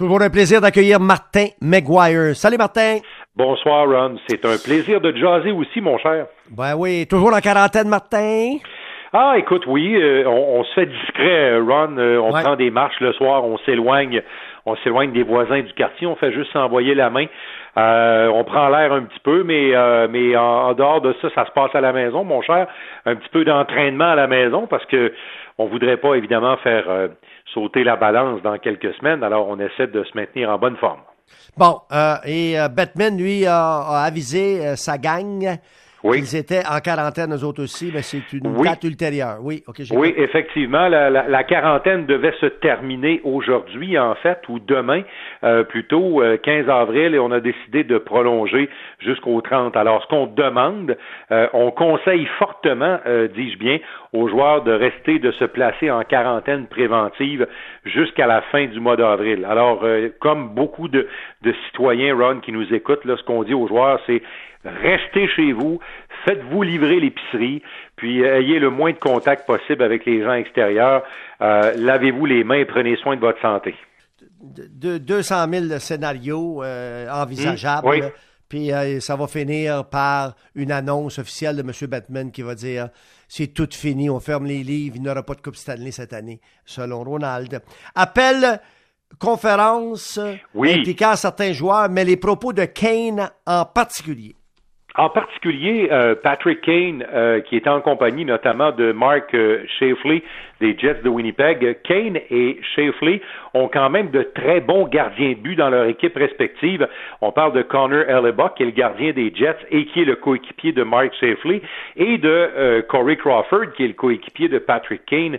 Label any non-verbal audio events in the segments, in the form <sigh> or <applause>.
Toujours un plaisir d'accueillir Martin McGuire. Salut Martin. Bonsoir Ron, c'est un plaisir de jaser aussi mon cher. Ben oui, toujours en quarantaine Martin. Ah, écoute, oui, euh, on, se fait discret, Ron. Euh, on prend des marches le soir, on s'éloigne, on s'éloigne des voisins du quartier, on fait juste s'envoyer la main. Euh, on prend l'air un petit peu, mais mais en, dehors de ça, ça se passe à la maison, mon cher. Un petit peu d'entraînement à la maison parce que on voudrait pas évidemment faire sauter la balance dans quelques semaines. Alors, on essaie de se maintenir en bonne forme. Bon, et Batman, lui, a, avisé sa gang oui. Ils étaient en quarantaine, eux autres aussi, mais c'est une date ultérieure. Oui, OK. Oui, effectivement, la, la, la, quarantaine devait se terminer aujourd'hui, en fait, ou demain, euh, plutôt 15 euh, avril, et on a décidé de prolonger jusqu'au 30. Alors, ce qu'on demande, euh, on conseille fortement, dis-je bien, aux joueurs de rester, de se placer en quarantaine préventive jusqu'à la fin du mois d'avril. Alors, comme beaucoup de, de citoyens, Ron, qui nous écoutent, là, ce qu'on dit aux joueurs, c'est restez chez vous, faites-vous livrer l'épicerie, puis euh, ayez le moins de contact possible avec les gens extérieurs. Euh, lavez-vous les mains et prenez soin de votre santé. De, 200 000 scénarios euh, envisageables. Puis ça va finir par une annonce officielle de M. Batman qui va dire c'est tout fini, on ferme les livres, il n'y aura pas de Coupe Stanley cette année, selon Ronald. Appel conférence oui. impliquant certains joueurs, mais les propos de Kane en particulier. En particulier, euh, Patrick Kane, euh, qui est en compagnie notamment de Mark euh, Shafley des Jets de Winnipeg. Kane et Shafley ont quand même de très bons gardiens de but dans leur équipe respective. On parle de Connor Hellebuck, qui est le gardien des Jets et qui est le coéquipier de Mark Shafley, et de Corey Crawford, qui est le coéquipier de Patrick Kane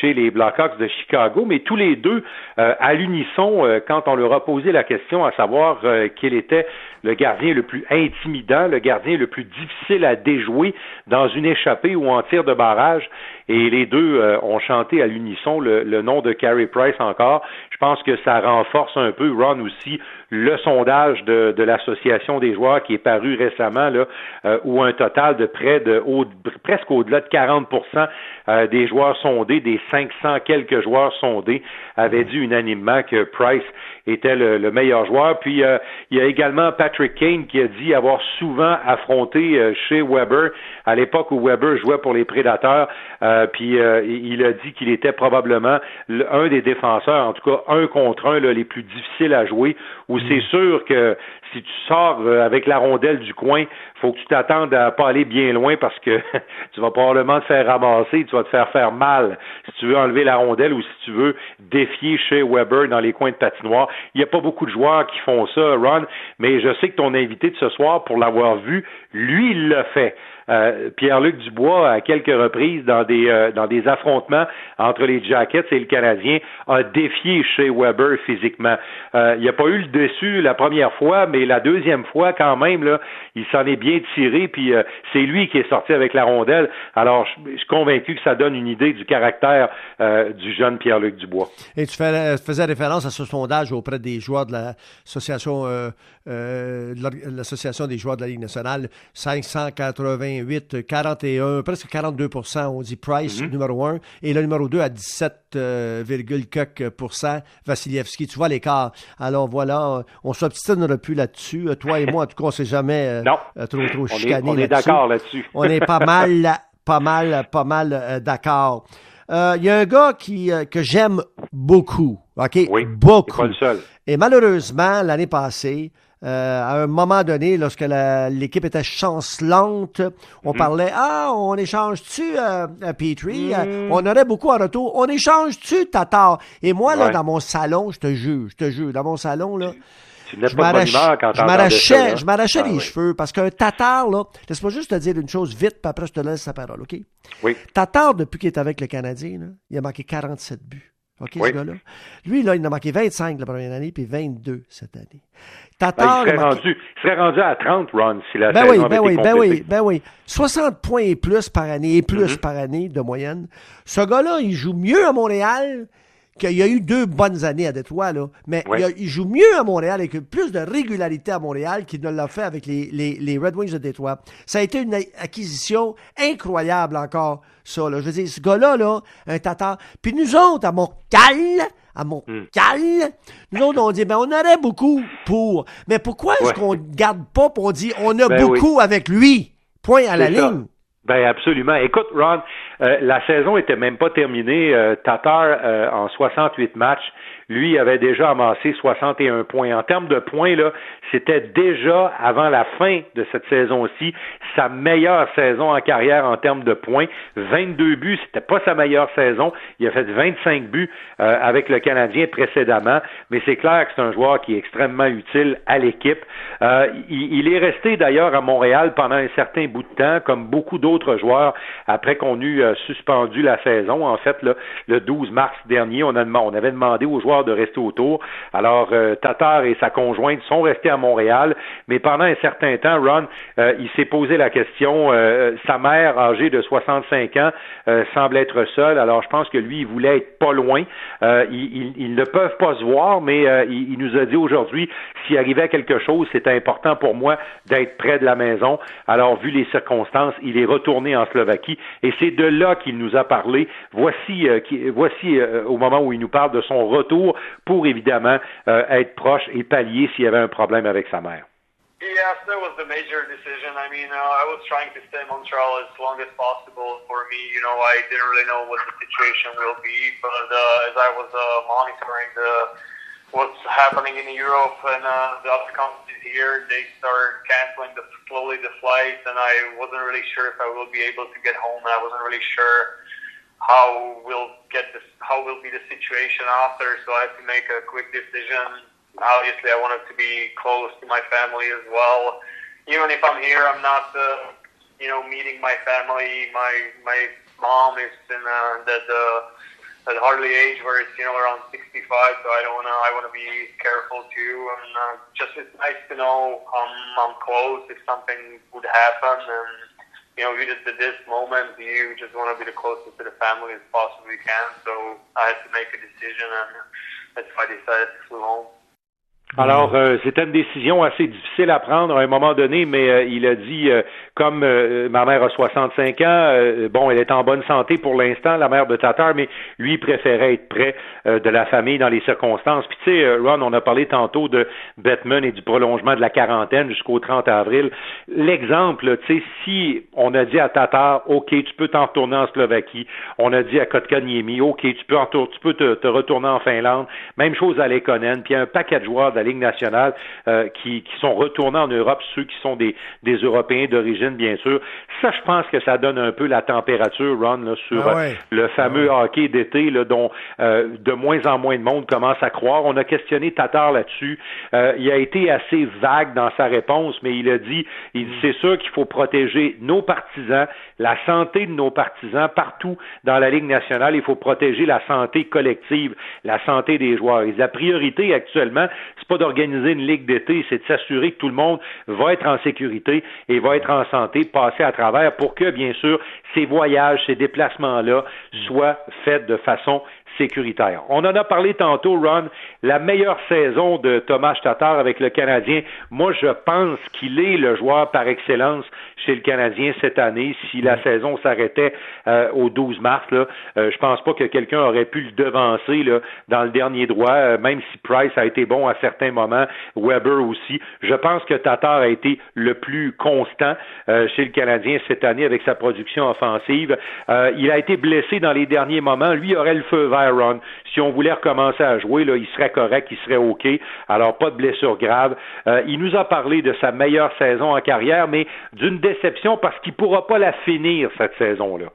chez les Blackhawks de Chicago. Mais tous les deux, à l'unisson, quand on leur a posé la question à savoir quel était le gardien le plus intimidant, le gardien le plus difficile à déjouer dans une échappée ou en tir de barrage. Et les deux euh, ont chanté à l'unisson le, nom de Carey Price encore. Je pense que ça renforce un peu, Ron aussi, le sondage de, l'association des joueurs qui est paru récemment, euh, où un total de près de presque au-delà de 40 euh, des joueurs sondés, des 500 quelques joueurs sondés, avaient dit unanimement que Price était le, meilleur joueur. Puis il y a également Patrick Kane qui a dit avoir souvent affronté chez Weber à l'époque où Weber jouait pour les Prédateurs. puis il a dit qu'il était probablement un des défenseurs, en tout cas un contre un, les plus difficiles à jouer, où c'est mm. sûr que si tu sors euh, avec la rondelle du coin, faut que tu t'attendes à pas aller bien loin parce que <laughs> tu vas probablement te faire ramasser, tu vas te faire faire mal si tu veux enlever la rondelle ou si tu veux défier chez Weber dans les coins de patinoire. Il n'y a pas beaucoup de joueurs qui font ça, Ron, mais je sais que ton invité de ce soir, pour l'avoir vu, lui, il l'a fait. Euh, Pierre-Luc Dubois, à quelques reprises, dans des, euh, dans des affrontements entre les Jackets et le Canadien, a défié chez Weber physiquement. Euh, il n'y a pas eu le dessus la première fois, mais la deuxième fois, quand même, il s'en est bien tiré, puis c'est lui qui est sorti avec la rondelle. Alors, je, suis convaincu que ça donne une idée du caractère du jeune Pierre-Luc Dubois. Et tu faisais référence à ce sondage auprès des joueurs de l'association l'association des joueurs de la Ligue nationale, 580 8, 41, presque 42% on dit Price mhm. numéro 1, et le numéro 2 à 17, euh, Vassilievski. Tu vois l'écart. Alors voilà, on s'obstinera plus là-dessus. Toi et moi, en tout cas, on ne s'est jamais euh, trop, trop chicané On est, d'accord là-dessus. on est pas mal, <laughs> pas mal, pas mal euh, d'accord. Il y a un gars qui, que j'aime beaucoup. OK? Oui, beaucoup. Pas le seul. Et malheureusement, l'année passée, euh, à un moment donné, lorsque l'équipe était chancelante, on mhm. parlait Ah, on échange-tu euh, Petrie? Euh, mhm. On aurait beaucoup en retour. On échange-tu Tatar Et moi, là, dans mon salon, je te jure, je te jure, dans mon salon, là. Je m'arrachais, je m'arrachais ah les cheveux parce qu'un Tatar, là, laisse-moi juste te dire une chose vite, puis après je te laisse la parole, OK? Oui. Tatar, depuis qu'il est avec le Canadien, là, il a marqué 47 buts. OK, ce gars-là? Lui, là, il en a marqué 25 la première année, puis 22 cette année. Tatar. Ben, il, serait rendu, il, serait rendu, à 30 runs si la ben oui, ben oui, ben oui, ben oui. 60 points et plus par année, et plus mm-hmm. par année de moyenne. Ce gars-là, il joue mieux à Montréal qu'il y a eu deux bonnes années à Détroit, là, mais il, joue mieux à Montréal avec plus de régularité à Montréal qu'il ne l'a fait avec les, les, Red Wings de Détroit. Ça a été une acquisition incroyable encore, ça. Là. Je veux dire, ce gars-là, là, un tatar. Puis nous autres, à Montréal, à Montréal, hmm. nous autres, on dit, ben, on aurait beaucoup pour. Mais pourquoi est-ce qu'on ne garde pas pour on dit, on a ben beaucoup avec lui? Point à la ligne. Ben absolument. Écoute, Ron, euh, la saison était même pas terminée. Euh, Tatar, euh, en 68 matchs, lui avait déjà amassé 61 points. En termes de points, là, c'était déjà avant la fin de cette saison-ci sa meilleure saison en carrière en termes de points. 22 buts, c'était pas sa meilleure saison. Il a fait 25 buts euh, avec le Canadien précédemment, mais c'est clair que c'est un joueur qui est extrêmement utile à l'équipe. Euh, il, est resté d'ailleurs à Montréal pendant un certain bout de temps, comme beaucoup d'autres joueurs, après qu'on eut euh, suspendu la saison. En fait, le 12 mars dernier, on, a, on avait demandé aux joueurs de rester autour. Alors, Tatar et sa conjointe sont restés à Montréal, mais pendant un certain temps, Ron, il s'est posé la question. Euh, sa mère, âgée de 65 ans, euh, semble être seule. Alors, je pense que lui, il voulait être pas loin. Euh, ils, ne peuvent pas se voir, mais il, nous a dit aujourd'hui, s'il arrivait quelque chose, c'était important pour moi d'être près de la maison. Alors, vu les circonstances, il est retourné en Slovaquie et c'est de là qu'il nous a parlé. Voici, voici au moment où il nous parle de son retour pour évidemment être proche et pallier s'il y avait un problème avec sa mère. Yes, that was the major decision. I mean, uh, I was trying to stay in Montreal as long as possible. For me, you know, I didn't really know what the situation will be, but uh, as I was uh, monitoring the what's happening in Europe and uh, the other countries here, they start canceling the, slowly the flights, and I wasn't really sure if I will be able to get home. I wasn't really sure how will get this, how will be the situation after. So I had to make a quick decision obviously I wanted to be close to my family as well. Even if I'm here, I'm not, uh, you know, meeting my family. My my mom is in uh, the, the at hardly age where it's you know around 65, so I don't wanna I wanna be careful too. And uh, just it's nice to know I'm I'm close if something would happen. And you know, you just at this moment, you just want to be the closest to the family as possibly can. So I had to make a decision, and that's why I decided to flew home. Alors, euh, c'était une décision assez difficile à prendre à un moment donné, mais euh, il a dit, euh, comme ma mère a 65 ans, bon, elle est en bonne santé pour l'instant, la mère de Tatar, mais lui préférait être près de la famille dans les circonstances. Puis tu sais, Ron, on a parlé tantôt de Batman et du prolongement de la quarantaine jusqu'au 30 avril. L'exemple, tu sais, si on a dit à Tatar, OK, tu peux t'en retourner en Slovaquie, on a dit à Kotkaniemi, OK, tu peux, tu peux te, te, retourner en Finlande, même chose à Lekonen, puis un paquet de joueurs de Ligue nationale euh, qui, qui, sont retournés en Europe, ceux qui sont des, des Européens d'origine, bien sûr. Ça, je pense que ça donne un peu la température, Ron, là, sur ah euh, le fameux ah hockey d'été dont euh, de moins en moins de monde commence à croire. On a questionné Tatar là-dessus. il a été assez vague dans sa réponse, mais il a dit, il dit, c'est sûr qu'il faut protéger nos partisans, la santé de nos partisans partout dans la Ligue nationale. Il faut protéger la santé collective, la santé des joueurs. Et la priorité actuellement, c'est pas d'organiser une ligue d'été, c'est de s'assurer que tout le monde va être en sécurité et va être en santé, passer à travers pour que, bien sûr, ces voyages, ces déplacements-là soient faits de façon sécuritaire. On en a parlé tantôt, Ron, la meilleure saison de Thomas Tatar avec le Canadien. Moi, je pense qu'il est le joueur par excellence chez le Canadien cette année. Si la saison s'arrêtait euh, au 12 mars, là, euh, je pense pas que quelqu'un aurait pu le devancer là, dans le dernier droit, euh, même si Price a été bon à certains moments, Weber aussi. Je pense que Tatar a été le plus constant chez le Canadien cette année avec sa production offensive. il a été blessé dans les derniers moments. Lui aurait le feu vert, Ron. Si on voulait recommencer à jouer, là, il serait correct, il serait OK. Alors, pas de blessure grave. il nous a parlé de sa meilleure saison en carrière, mais d'une déception parce qu'il ne pourra pas la finir cette saison-là.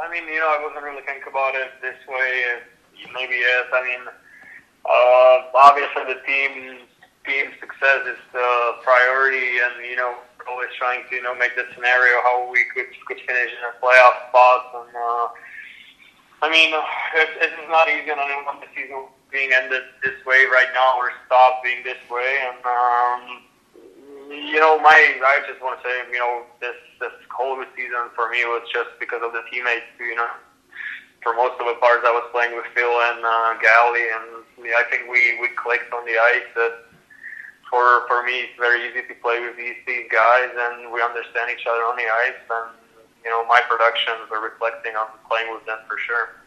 I mean, you know, I wasn't really thinking about it this way. Maybe yes. I mean, uh, obviously the team team success is the priority, and you know, always trying to you know make the scenario how we could could finish in a playoff spot. And uh, mean, it, it's not easy. And I the season being ended this way right now or stop being this way. And um, you know, my I just want to say, you know, this this whole season for me was just because of the teammates. You know, for most of the parts I was playing with Phil and uh, Galley, and I think we we clicked on the ice. That for for me, it's very easy to play with these these guys, and we understand each other on the ice, and you know my productions are reflecting on playing with them for sure.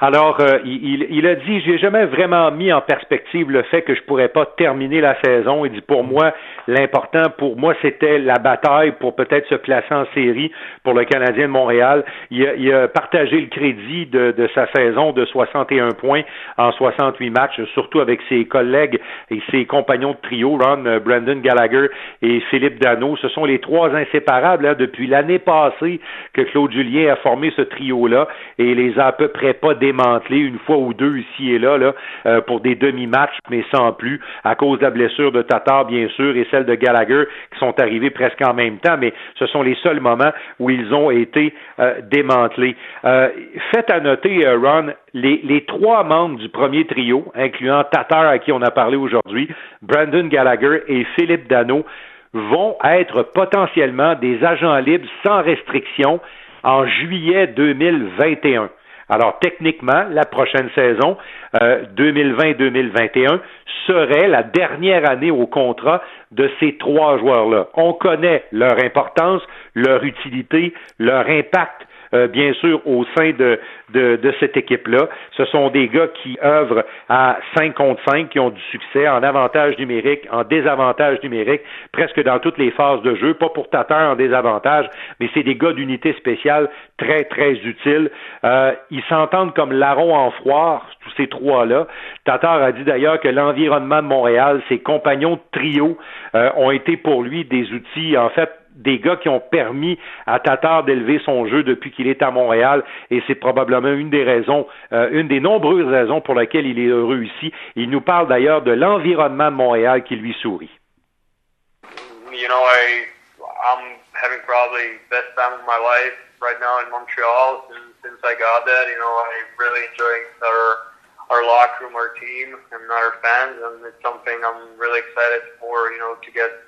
Alors, euh, il, a dit, j'ai jamais vraiment mis en perspective le fait que je pourrais pas terminer la saison. Il dit, pour moi, l'important pour moi, c'était la bataille pour peut-être se placer en série pour le Canadien de Montréal. Il a, il a partagé le crédit de, de, sa saison de 61 points en 68 matchs, surtout avec ses collègues et ses compagnons de trio, Ron, euh, Brandon Gallagher et Philippe Dano. Ce sont les trois inséparables hein, depuis l'année passée que Claude Julien a formé ce trio-là et les a à peu près pas démantelé une fois ou deux ici et là, là euh, pour des demi-matchs, mais sans plus, à cause de la blessure de Tatar, bien sûr, et celle de Gallagher, qui sont arrivés presque en même temps, mais ce sont les seuls moments où ils ont été euh, démantelés. Euh, faites à noter, Ron, les, les, trois membres du premier trio, incluant Tatar, à qui on a parlé aujourd'hui, Brandon Gallagher et Philippe Dano, vont être potentiellement des agents libres sans restriction en juillet 2021. Alors, techniquement, la prochaine saison, 2020-2021, euh, serait la dernière année au contrat de ces trois joueurs-là. On connaît leur importance, leur utilité, leur impact euh, bien sûr, au sein de, de, de cette équipe-là. Ce sont des gars qui œuvrent à 5 contre 5, qui ont du succès en avantage numérique, en désavantage numérique, presque dans toutes les phases de jeu. Pas pour Tatar en désavantage, mais c'est des gars d'unité spéciale très, très utiles. Euh, ils s'entendent comme larron en froid, tous ces trois-là. Tatar a dit d'ailleurs que l'environnement de Montréal, ses compagnons de trio, euh, ont été pour lui des outils, en fait, des gars qui ont permis à Tatar d'élever son jeu depuis qu'il est à Montréal et c'est probablement une des raisons, euh, une des nombreuses raisons pour lesquelles il est heureux ici. Il nous parle d'ailleurs de l'environnement de Montréal qui lui sourit. You know, I, I'm having probably best time of my life right now in Montreal since, since I got that. You know, I really enjoy our our locker room, our team, and our fans, and it's something I'm really excited for. You know, to get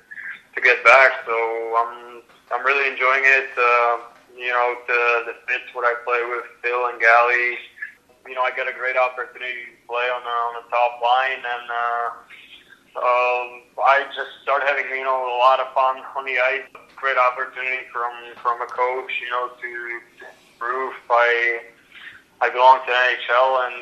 to get back. So I'm I'm really enjoying it. Uh, you know, the the fits what I play with Phil and Gally. You know, I get a great opportunity to play on the, on the top line, and uh, um, I just started having you know a lot of fun on the ice. Great opportunity from from a coach, you know, to, improve. I I belong to NHL, and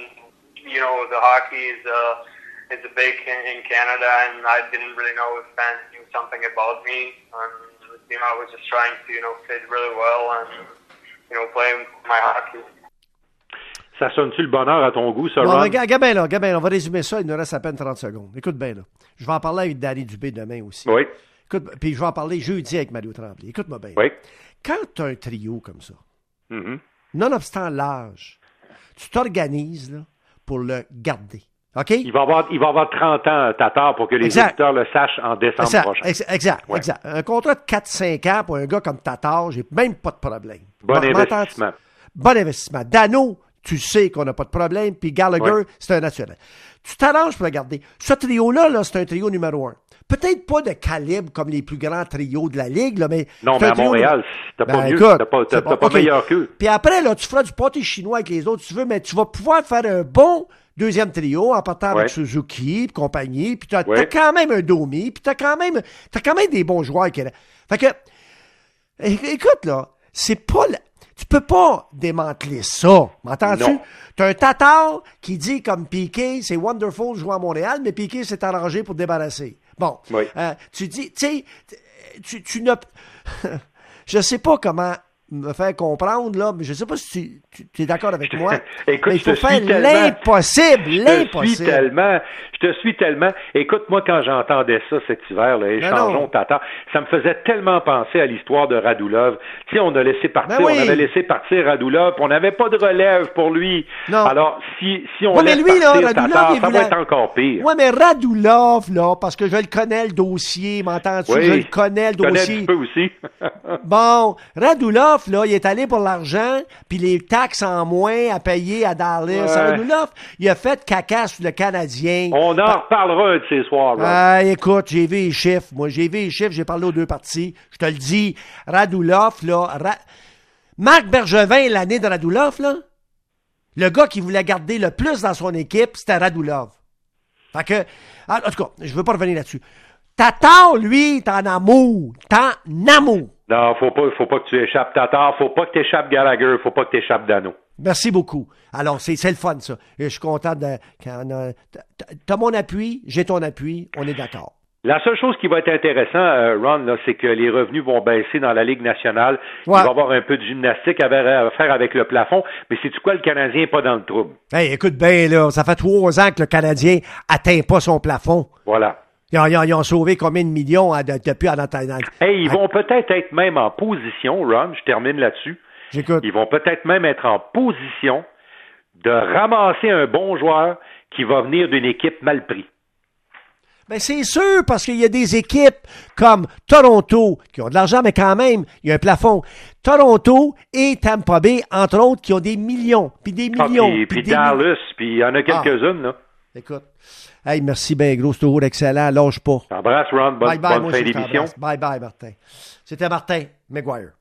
you know the hockey is. Uh, it's a big in, in Canada, and I didn't really know if fans knew something about me. And you know, I was just trying to you know fit really well and you know play my hockey. Ça sonne-tu le bonheur à ton goût, ça, bon, Regarde, bien là, regarde bien, on va résumer ça, il nous reste à peine 30 secondes. Écoute bien, là. Je vais en parler avec Danny Dubé demain aussi. Oui. Écoute, puis je vais en parler jeudi avec Mario Tremblay. Écoute-moi bien. Oui. Quand tu as un trio comme ça, mm -hmm. nonobstant l'âge, tu t'organises pour le garder. Il va avoir, il va avoir 30 ans, Tatar, pour que les auditeurs le sachent en décembre prochain. Exact, exact. Un contrat de 4-5 ans pour un gars comme Tatar, j'ai même pas de problème. Bon investissement. Bon investissement. Dano, tu sais qu'on n'a pas de problème, puis Gallagher, c'est un naturel. Tu t'arranges pour le garder. Ce trio-là, -là, c'est un trio numéro un. Peut-être pas de calibre comme les plus grands trios de la Ligue, là, mais. Non, mais à Montréal, t'as pas ben, mieux, t'as pas, pas meilleur qu'eux. Puis après, là, tu feras du pâté chinois avec les autres, si tu veux, mais tu vas pouvoir faire un bon deuxième trio en partant avec Suzuki et compagnie, puis tu as, quand même un Domi, puis tu as quand même quand même des bons joueurs qui Fait que écoute là, c'est pas tu peux pas démanteler ça. M'entends-tu? Tu as un Tatar qui dit comme Piqué, c'est wonderful de jouer à Montréal, mais Piqué s'est arrangé pour te débarrasser. Bon. Euh, tu dis, tu sais, tu, tu n'as. <laughs> je sais pas comment me faire comprendre, là, mais je ne sais pas si tu, tu, es d'accord avec moi. <laughs> Écoute, mais il faut faire l'impossible, l'impossible. Je te suis tellement, je te suis tellement. Écoute, moi, quand j'entendais ça cet hiver, là, échangeons tata, ça me faisait tellement penser à l'histoire de Radulov. Tu sais, on a laissé partir, ben on avait laissé partir Radulov, on n'avait pas de relève pour lui. Non. Alors, si, si on laisse lui, partir là, Tatar, ça va être encore pire. Oui, mais Radulov, là, parce que je le connais, le dossier, m'entends-tu? je le connais, le dossier. Je connais un peu aussi. <laughs> bon, Radulov, là, il est allé pour l'argent, puis les taxes en moins à payer à Dallas. il a fait caca sur le Canadien. On en reparlera un de ces soirs. Ah, écoute, j'ai vu les chiffres. Moi, j'ai vu les chiffres, j'ai parlé aux deux parties. Je te le dis, Radulov, là... Marc Bergevin, l'année de Radulov, là, Le gars qui voulait garder le plus dans son équipe, c'était Radulov. Fait que, en tout cas, je veux pas revenir là-dessus. Tatar, lui, est en amour. en amour. Non, faut pas, faut pas que tu échappes Tatar, faut pas que tu échappes Gallagher, faut pas que tu échappes Dano. Merci beaucoup. Alors, c'est le fun, ça. Je suis content de. T'as mon appui, j'ai ton appui, on est d'accord. La seule chose qui va être intéressant, euh, Ron, c'est que les revenus vont baisser dans la Ligue nationale. Il va y avoir un peu de gymnastique à faire avec le plafond. Mais c'est-tu quoi, le Canadien n'est pas dans le trouble? Hey, écoute bien, là, ça fait trois ans que le Canadien atteint pas son plafond. Voilà. Ils ont, sauvé combien de millions depuis en? Hey, ils vont peut-être être même en position, Ron, je termine là-dessus. J'écoute. Ils vont peut-être même être en position de ramasser un bon joueur qui va venir d'une équipe mal prise. Ben c'est sûr, parce qu'il y a des équipes comme Toronto qui ont de l'argent, mais quand même, il y a un plafond. Toronto et Tampa Bay, entre autres, qui ont des millions, puis des ah, millions. puis, Dallas, puis il y en a quelques-unes, là. Ah. Écoute. Hey, merci bien gros, c'est toujours excellent. Lâche pas. Embrasse, Ron. Bonne, bye bye, fin d'émission. Bye bye, Martin. C'était Martin McGuire.